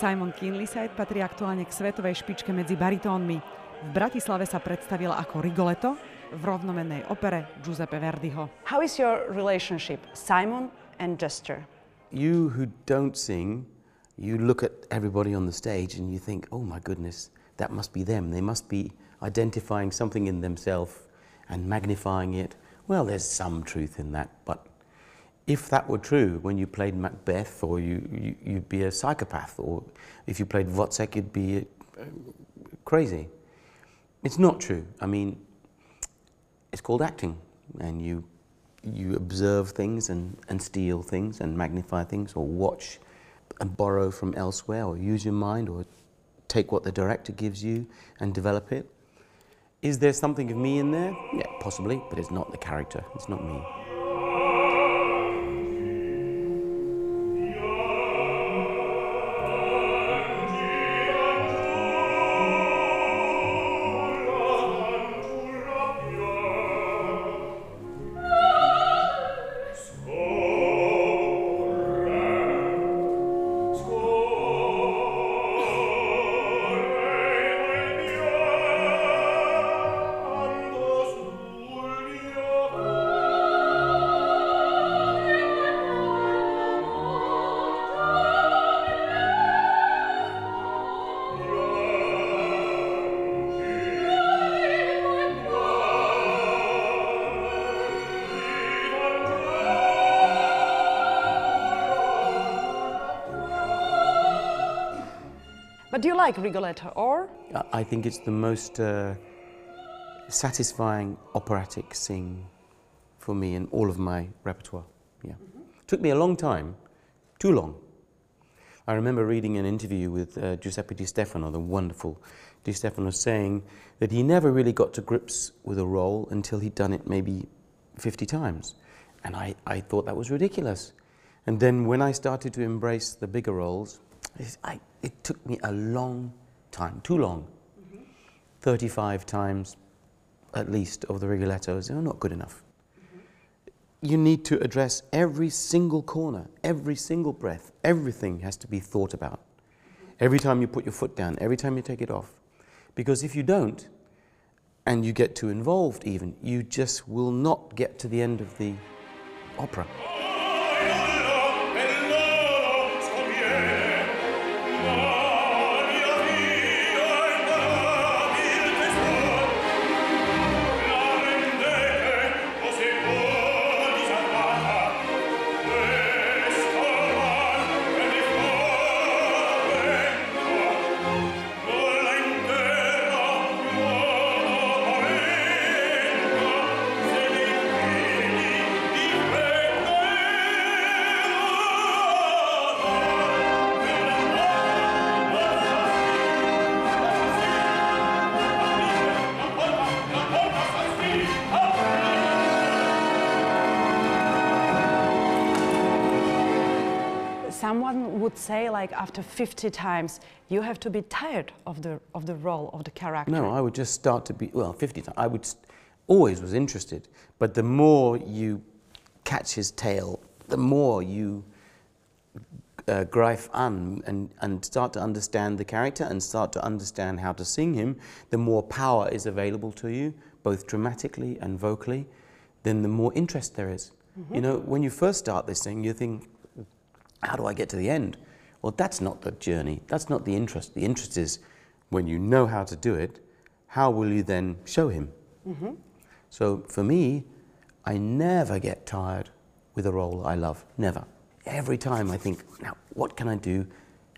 Simon Kinleyside patrí aktuálne k svetovej špičke medzi baritónmi. V Bratislave sa predstavil ako Rigoletto v rovnomennej opere Giuseppe Verdiho. How is your relationship, Simon and Jester? You who don't sing, you look at everybody on the stage and you think, oh my goodness, that must be them. They must be identifying something in themselves and magnifying it. Well, there's some truth in that, but if that were true when you played Macbeth or you, you, would be a psychopath or if you played Wozzeck you'd be uh, crazy. It's not true. I mean, it's called acting and you, you observe things and, and steal things and magnify things or watch and borrow from elsewhere or use your mind or take what the director gives you and develop it. Is there something of me in there? Yeah, possibly, but it's not the character. It's not me. But do you like Rigoletto or? I think it's the most uh, satisfying operatic sing for me in all of my repertoire. Yeah. Mm -hmm. Took me a long time, too long. I remember reading an interview with uh, Giuseppe Di Stefano, the wonderful Di Stefano, saying that he never really got to grips with a role until he'd done it maybe 50 times. And I, I thought that was ridiculous. And then when I started to embrace the bigger roles, I, it took me a long time, too long. Mm -hmm. 35 times at least of the Rigolettos are not good enough. Mm -hmm. You need to address every single corner, every single breath. Everything has to be thought about. Mm -hmm. Every time you put your foot down, every time you take it off. Because if you don't, and you get too involved even, you just will not get to the end of the opera. Someone would say like after 50 times you have to be tired of the of the role of the character no i would just start to be well 50 times i would always was interested but the more you catch his tail the more you uh, greif an and, and start to understand the character and start to understand how to sing him, the more power is available to you, both dramatically and vocally, then the more interest there is. Mm -hmm. You know, when you first start this thing, you think, how do I get to the end? Well, that's not the journey. That's not the interest. The interest is when you know how to do it, how will you then show him? Mm -hmm. So for me, I never get tired with a role I love. Never. Every time I think, now, what can I do?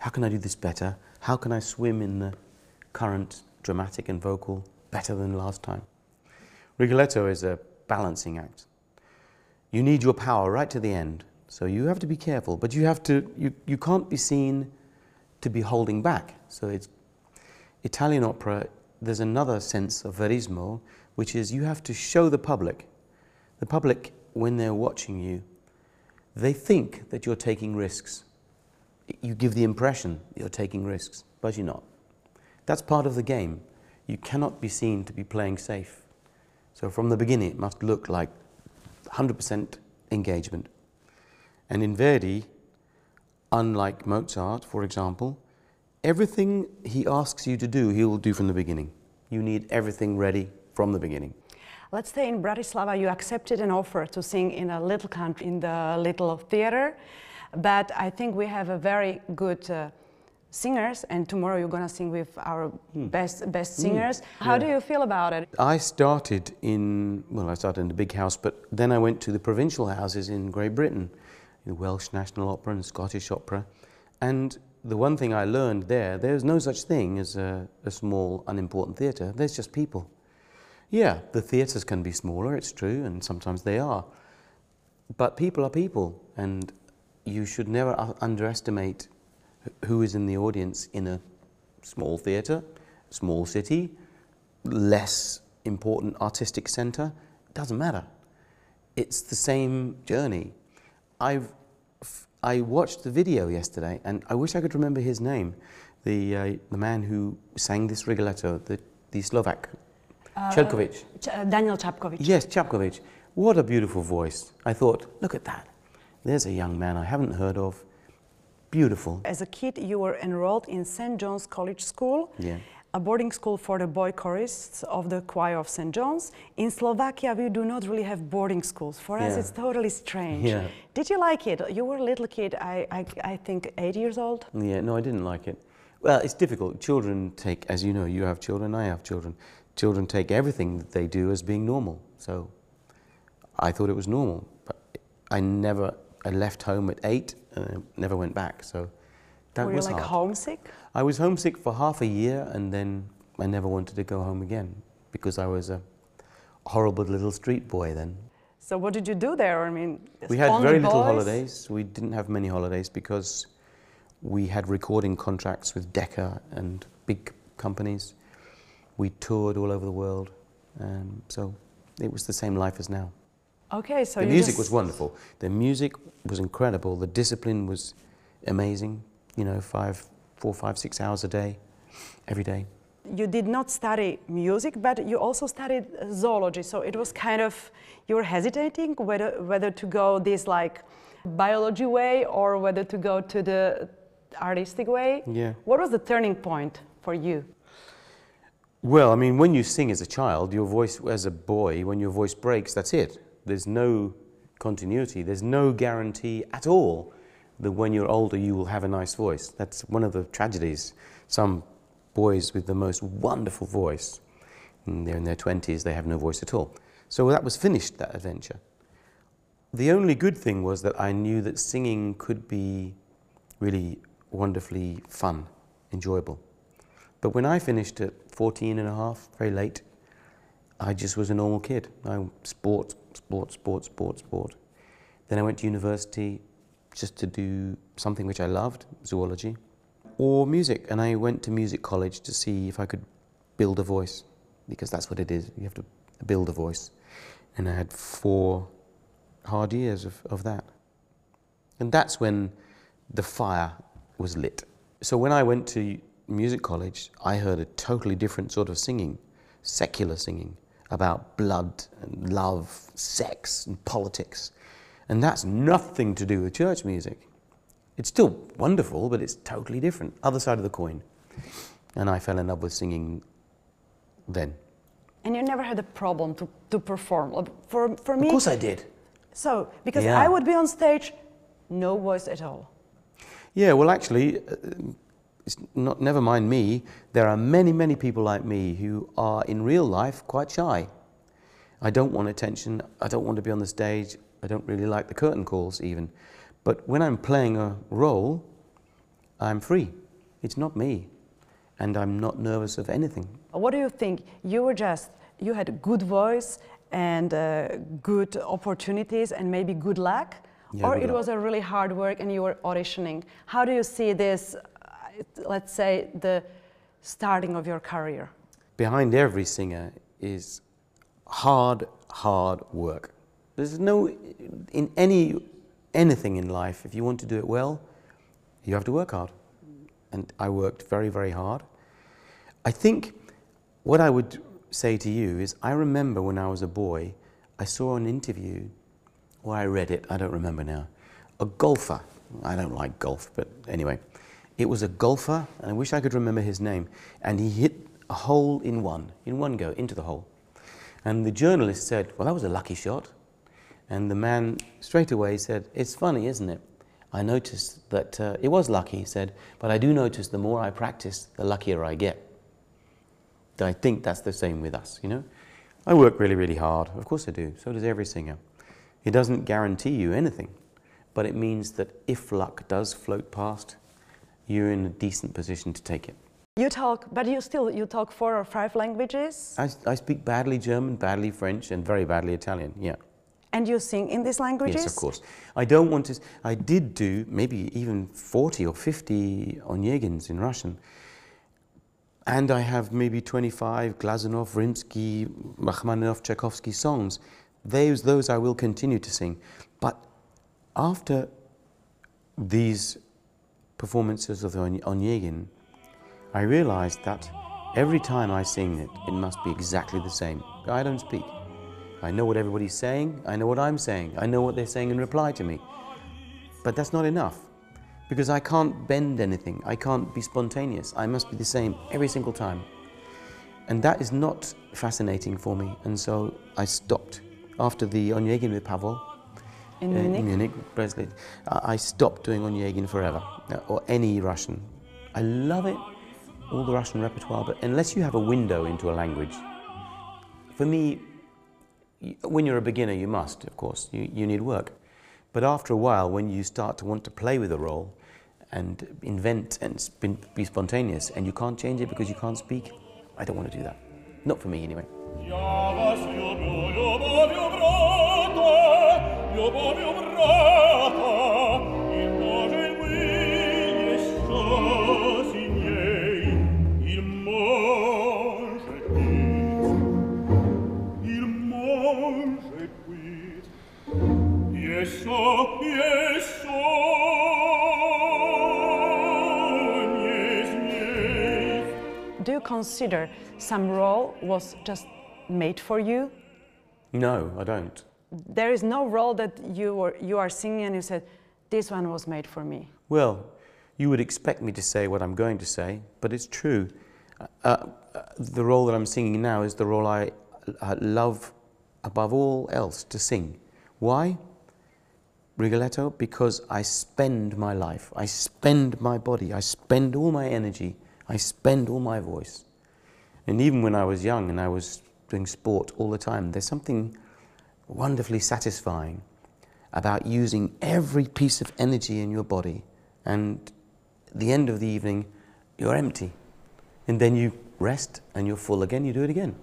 How can I do this better? How can I swim in the current dramatic and vocal better than last time? Rigoletto is a balancing act. You need your power right to the end so you have to be careful, but you have to, you, you can't be seen to be holding back. So it's Italian opera, there's another sense of verismo, which is you have to show the public. The public, when they're watching you, they think that you're taking risks. You give the impression you're taking risks, but you're not. That's part of the game. You cannot be seen to be playing safe. So from the beginning, it must look like 100% engagement. And in Verdi, unlike Mozart, for example, Everything he asks you to do, he will do from the beginning. You need everything ready from the beginning. Let's say in Bratislava you accepted an offer to sing in a little country, in the little theater, but I think we have a very good uh, singers and tomorrow you're going to sing with our Hmm. best best singers. How do you feel about it? I started in, well, I started in the big house, but then I went to the provincial houses in Great Britain, the Welsh National Opera and Scottish Opera. And the one thing I learned there, there's no such thing as a, a small, unimportant theatre. There's just people. Yeah, the theatres can be smaller, it's true, and sometimes they are. But people are people, and you should never underestimate who is in the audience in a small theatre, small city, less important artistic centre. It doesn't matter. It's the same journey. I've, f- I watched the video yesterday, and I wish I could remember his name, the, uh, the man who sang this Rigoletto, the, the Slovak, Chelkovic. Ch- uh, Daniel Chapkovic. Yes, Chapkovic. What a beautiful voice. I thought, look at that. There's a young man I haven't heard of. Beautiful. As a kid, you were enrolled in St. John's College School, Yeah. A boarding school for the boy chorists of the choir of St. John's. In Slovakia, we do not really have boarding schools. For us, it's totally strange. Yeah. Did you like it? You were a little kid, I, I, I think eight years old. Yeah, no, I didn't like it. Well, it's difficult. Children take, as you know, you have children, I have children. Children take everything that they do as being normal. So I thought it was normal. But I never, I left home at eight and I never went back. So that were you was like hard. homesick? I was homesick for half a year and then I never wanted to go home again because I was a horrible little street boy then. So what did you do there? I mean, We had very little holidays. We didn't have many holidays because we had recording contracts with Decca and big companies. We toured all over the world. Um, so it was the same life as now. Okay, so the music was wonderful. The music was incredible. The discipline was amazing. You know, five, four, five, six hours a day, every day. you did not study music, but you also studied zoology. So it was kind of you were hesitating whether whether to go this like biology way or whether to go to the artistic way. Yeah. What was the turning point for you? Well, I mean, when you sing as a child, your voice, as a boy, when your voice breaks, that's it. There's no continuity. There's no guarantee at all that when you're older you will have a nice voice. That's one of the tragedies. Some boys with the most wonderful voice, and they're in their 20s, they have no voice at all. So that was finished, that adventure. The only good thing was that I knew that singing could be really wonderfully fun, enjoyable. But when I finished at 14 and a half, very late, I just was a normal kid. I sport, sport, sport, sport, sport. Then I went to university just to do something which I loved, zoology, or music. And I went to music college to see if I could build a voice, because that's what it is. You have to build a voice. And I had four hard years of, of that. And that's when the fire was lit. So when I went to music college, I heard a totally different sort of singing, secular singing about blood and love, sex and politics. And that's nothing to do with church music. It's still wonderful, but it's totally different. Other side of the coin. And I fell in love with singing then. And you never had a problem to, to perform. For, for me, Of course I did. so because Yeah. I would be on stage, no voice at all. Yeah, well, actually, uh, it's not, never mind me. There are many, many people like me who are in real life quite shy. I don't want attention. I don't want to be on the stage. I don't really like the curtain calls, even. But when I'm playing a role, I'm free. It's not me. And I'm not nervous of anything. What do you think? You were just, you had a good voice and uh, good opportunities and maybe good luck? Yeah, or good it luck. was a really hard work and you were auditioning? How do you see this, uh, let's say, the starting of your career? behind every singer is hard, hard work. There's no, in any, anything in life, if you want to do it well, you have to work hard. And I worked very, very hard. I think what I would say to you is I remember when I was a boy, I saw an interview, or I read it, I don't remember now, a golfer. I don't like golf, but anyway, It was a golfer, and I wish I could remember his name, and he hit a hole in one, in one go, into the hole. And the journalist said, Well, that was a lucky shot. And the man straight away said, It's funny, isn't it? I noticed that uh, it was lucky, he said, but I do notice the more I practice, the luckier I get. I think that's the same with us, you know? I work really, really hard. Of course I do. So does every singer. It doesn't guarantee you anything, but it means that if luck does float past, you're in a decent position to take it. You talk, but you still you talk four or five languages. I, I speak badly German, badly French, and very badly Italian. Yeah. And you sing in these languages? Yes, of course. I don't want to. I did do maybe even 40 or 50 Onegins in Russian. And I have maybe 25 Glazunov, Rimsky, Rachmaninoff, Tchaikovsky songs. Those, those I will continue to sing. But after these performances of the Onegin, I realized that every time I sing it, it must be exactly the same. I don't speak. I know what everybody's saying, I know what I'm saying, I know what they're saying in reply to me. But that's not enough because I can't bend anything, I can't be spontaneous. I must be the same every single time. And that is not fascinating for me, and so I stopped. After the Onegin with Pavel, in Munich, uh, Munich Breslik, I stopped doing Onegin forever, uh, or any Russian. I love it, all the Russian repertoire, but unless you have a window into a language, for me, when you're a beginner, you must, of course, you, you need work. But after a while, when you start to want to play with a role and invent and be spontaneous, and you can't change it because you can't speak, I don't want to do that. Not for me, anyway. Do you consider some role was just made for you? No, I don't. There is no role that you were you are singing and you said, "This one was made for me." Well, you would expect me to say what I'm going to say, but it's true. Uh, uh, the role that I'm singing now is the role I, I love above all else to sing. Why? Rigoletto because I spend my life, I spend my body, I spend all my energy, I spend all my voice. And even when I was young and I was doing sport all the time, there's something wonderfully satisfying about using every piece of energy in your body. And the end of the evening, you're empty. And then you rest and you're full again, you do it again.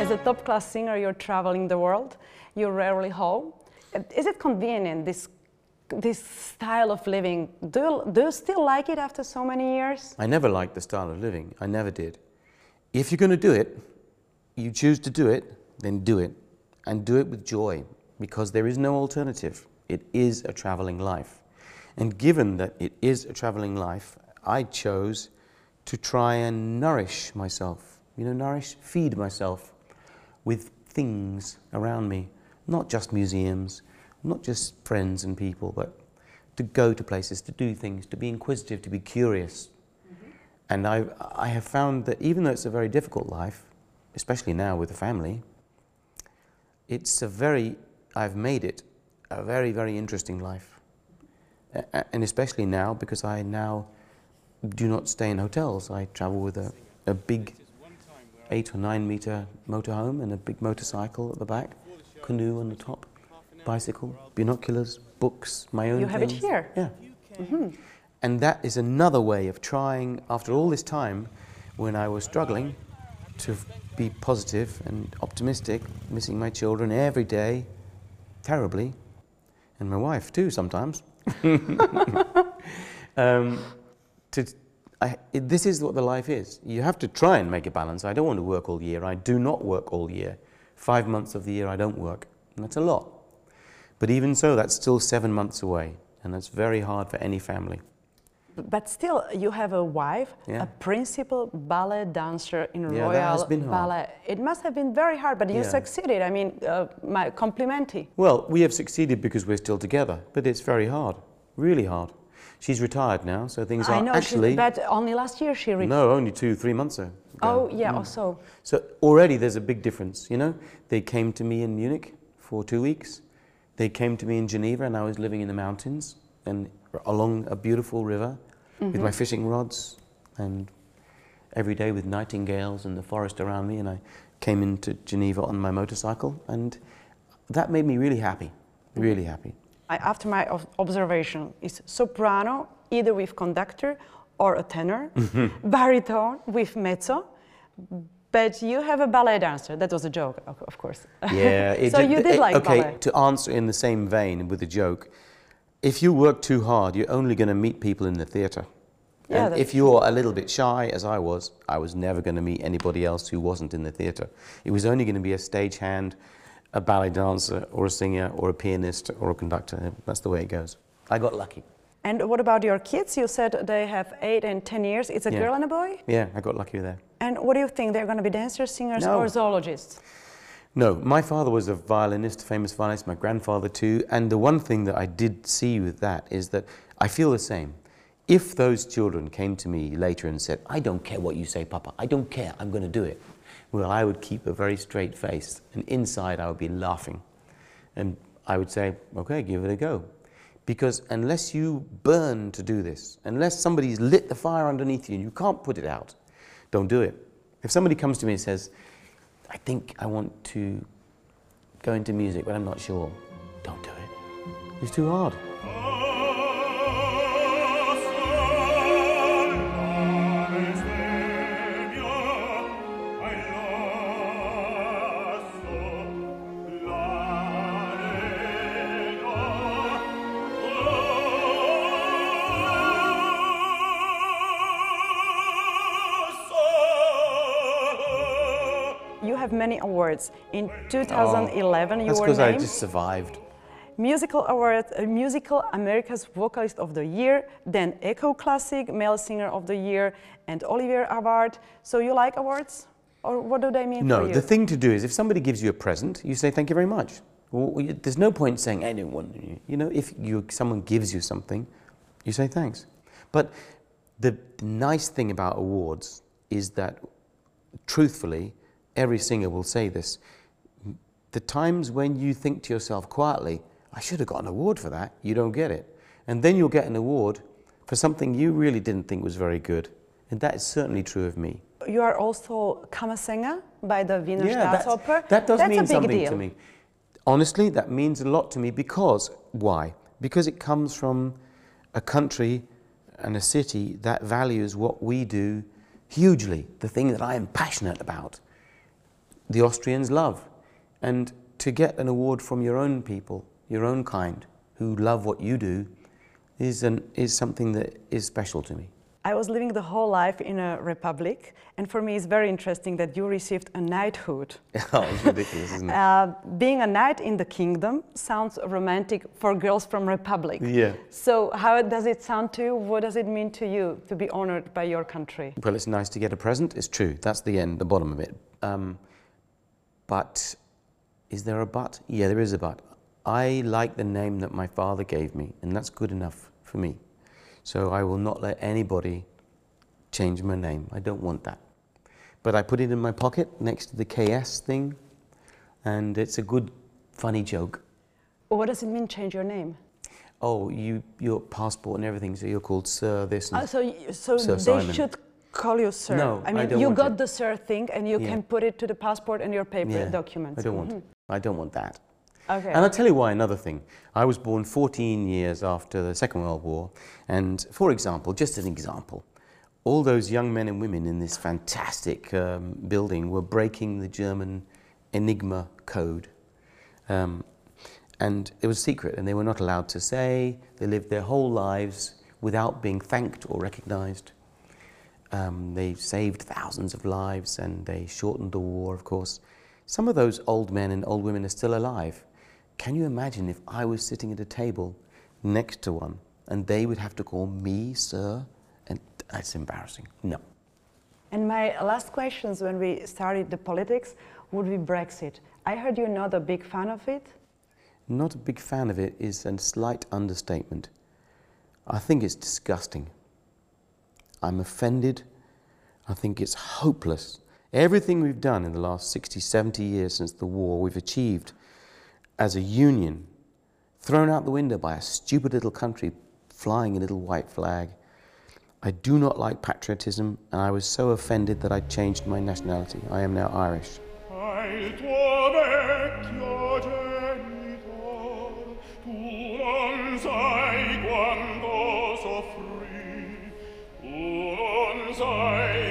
As a top class singer, you're traveling the world, you're rarely home. Is it convenient, this, this style of living? Do you, do you still like it after so many years? I never liked the style of living. I never did. If you're going to do it, you choose to do it, then do it. And do it with joy, because there is no alternative. It is a traveling life. And given that it is a traveling life, I chose to try and nourish myself. You know, nourish, feed myself with things around me, not just museums, not just friends and people, but to go to places, to do things, to be inquisitive, to be curious. Mm-hmm. And I, I have found that even though it's a very difficult life, especially now with a family, it's a very, I've made it a very, very interesting life. And especially now because I now do not stay in hotels. I travel with a, a big eight or nine meter motorhome and a big motorcycle at the back, canoe on the top, bicycle, binoculars, books, my own You have things. it here? Yeah. Mm-hmm. And that is another way of trying, after all this time, when I was struggling, to be positive and optimistic, missing my children every day, terribly, and my wife too sometimes. Um, to, I, it, this is what the life is. You have to try and make a balance. I don't want to work all year. I do not work all year. Five months of the year I don't work, and that's a lot. But even so, that's still seven months away, and that's very hard for any family. But still, you have a wife, Yeah. a principal ballet dancer in Yeah, Royal that has been hard. Ballet. It must have been very hard, but you Yeah. succeeded. I mean, uh, my complimenti. Well, we have succeeded because we're still together, but it's very hard, really hard. She's retired now, so things are actually. I are know, actually but only last year she retired. no, only two, three months ago. Oh, yeah, also. Mm. So So already there's a big difference, you know. They came to me in Munich for two weeks. They came to me in Geneva, and I was living in the mountains and along a beautiful river with my mm-hmm. fishing rods, and every day with nightingales and the forest around me. And I came into Geneva on my motorcycle, and that made me really happy, really mm. happy. I, after my observation, is soprano either with conductor or a tenor, mm-hmm. baritone with mezzo. But you have a ballet dancer. That was a joke, of, of course. Yeah. it- so you eh, did it- like okay, ballet. to answer in the same vein with a joke, if you work too hard, you're only going to meet people in the theatre. Yeah, and if you're a little bit shy, as I was, I was never going to meet anybody else who wasn't in the theatre. It was only going to be a stagehand, a ballet dancer, or a singer, or a pianist, or a conductor. That's the way it goes. I got lucky. And what about your kids? You said they have eight and ten years. It's a Yeah. girl and a boy. Yeah, I got lucky there. And what do you think? They're going to be dancers, singers, No. or zoologists? No, my father was a violinist, famous violinist, my grandfather too. And the one thing that I did see with that is that I feel the same. If those children came to me later and said, I don't care what you say, Papa, I don't care, I'm going to do it, well, I would keep a very straight face. And inside, I would be laughing. And I would say, okay, give it a go. Because unless you burn to do this, unless somebody's lit the fire underneath you and you can't put it out, don't do it. If somebody comes to me and says, I think I want to go into music, but I'm not sure, don't do it. It's too hard. Awards. In 2011, you That's were because I named just survived. Musical Award, uh, Musical America's Vocalist of the Year, then Echo Classic Male Singer of the Year, and Olivier Award. So you like awards, or what do they mean No, for you? No, the thing to do is if somebody gives you a present, you say thank you very much. Well, you- there's no point saying I want you. You know, if you, someone gives you something, you say thanks. But the nice thing about awards is that, truthfully, every singer will say this. The times when you think to yourself quietly, I should have got an award for that, you don't get it. And then you'll get an award for something you really didn't think was very good. And that is certainly true of me. You are also Kammersänger by the Wiener that's- Staatsoper. that does That's mean something deal. to me. Honestly, that means a lot to me because why? Because it comes from a country and a city that values what we do hugely, the thing that I am passionate about. The Austrians love. And to get an award from your own people, your own kind, who love what you do, is, an, is something that is special to me. I was living the whole life in a republic, and for me it's very interesting that you received a knighthood. oh, it's ridiculous, isn't it? Uh, being a knight in the kingdom sounds romantic for girls from republic. Yeah. So how does it sound to you? What does it mean to you to be honored by your country? Well, it's nice to get a present. It's true. That's the end, the bottom of it. Um, but is there a but? Yeah, there is a but. I like the name that my father gave me, and that's good enough for me. So I will not let anybody change my name. I don't want that. But I put it in my pocket next to the KS thing, and it's a good, funny joke. What does it mean change your name? Oh, you, your passport and everything, so you're called Sir this and Uh, so so Sir they Simon. should call you sir. No, I I mean don't you got it. the sir thing and you Yeah. can put it to the passport and your paper Yeah, documents. I don't want. Mhm. I don't want that. Okay. And I'll tell you why another thing. I was born 14 years after the Second World War, and for example, just an example, all those young men and women in this fantastic um, building were breaking the German Enigma code. Um, and it was secret, and they were not allowed to say. They lived their whole lives without being thanked or recognized. Um, they saved thousands of lives and they shortened the war, of course. Some of those old men and old women are still alive. Can you imagine if I was sitting at a table next to one and they would have to call me sir? And that's embarrassing. No. And my last questions when we started the politics would be Brexit. I heard you're not a big fan of it. Not a big fan of it is a slight understatement. I think it's disgusting. I'm offended. I think it's hopeless. Everything we've done in the last 60, 70 years since the war, we've achieved as a union, thrown out the window by a stupid little country flying a little white flag. I do not like patriotism, and I was so offended that I changed my nationality. I am now Irish. Day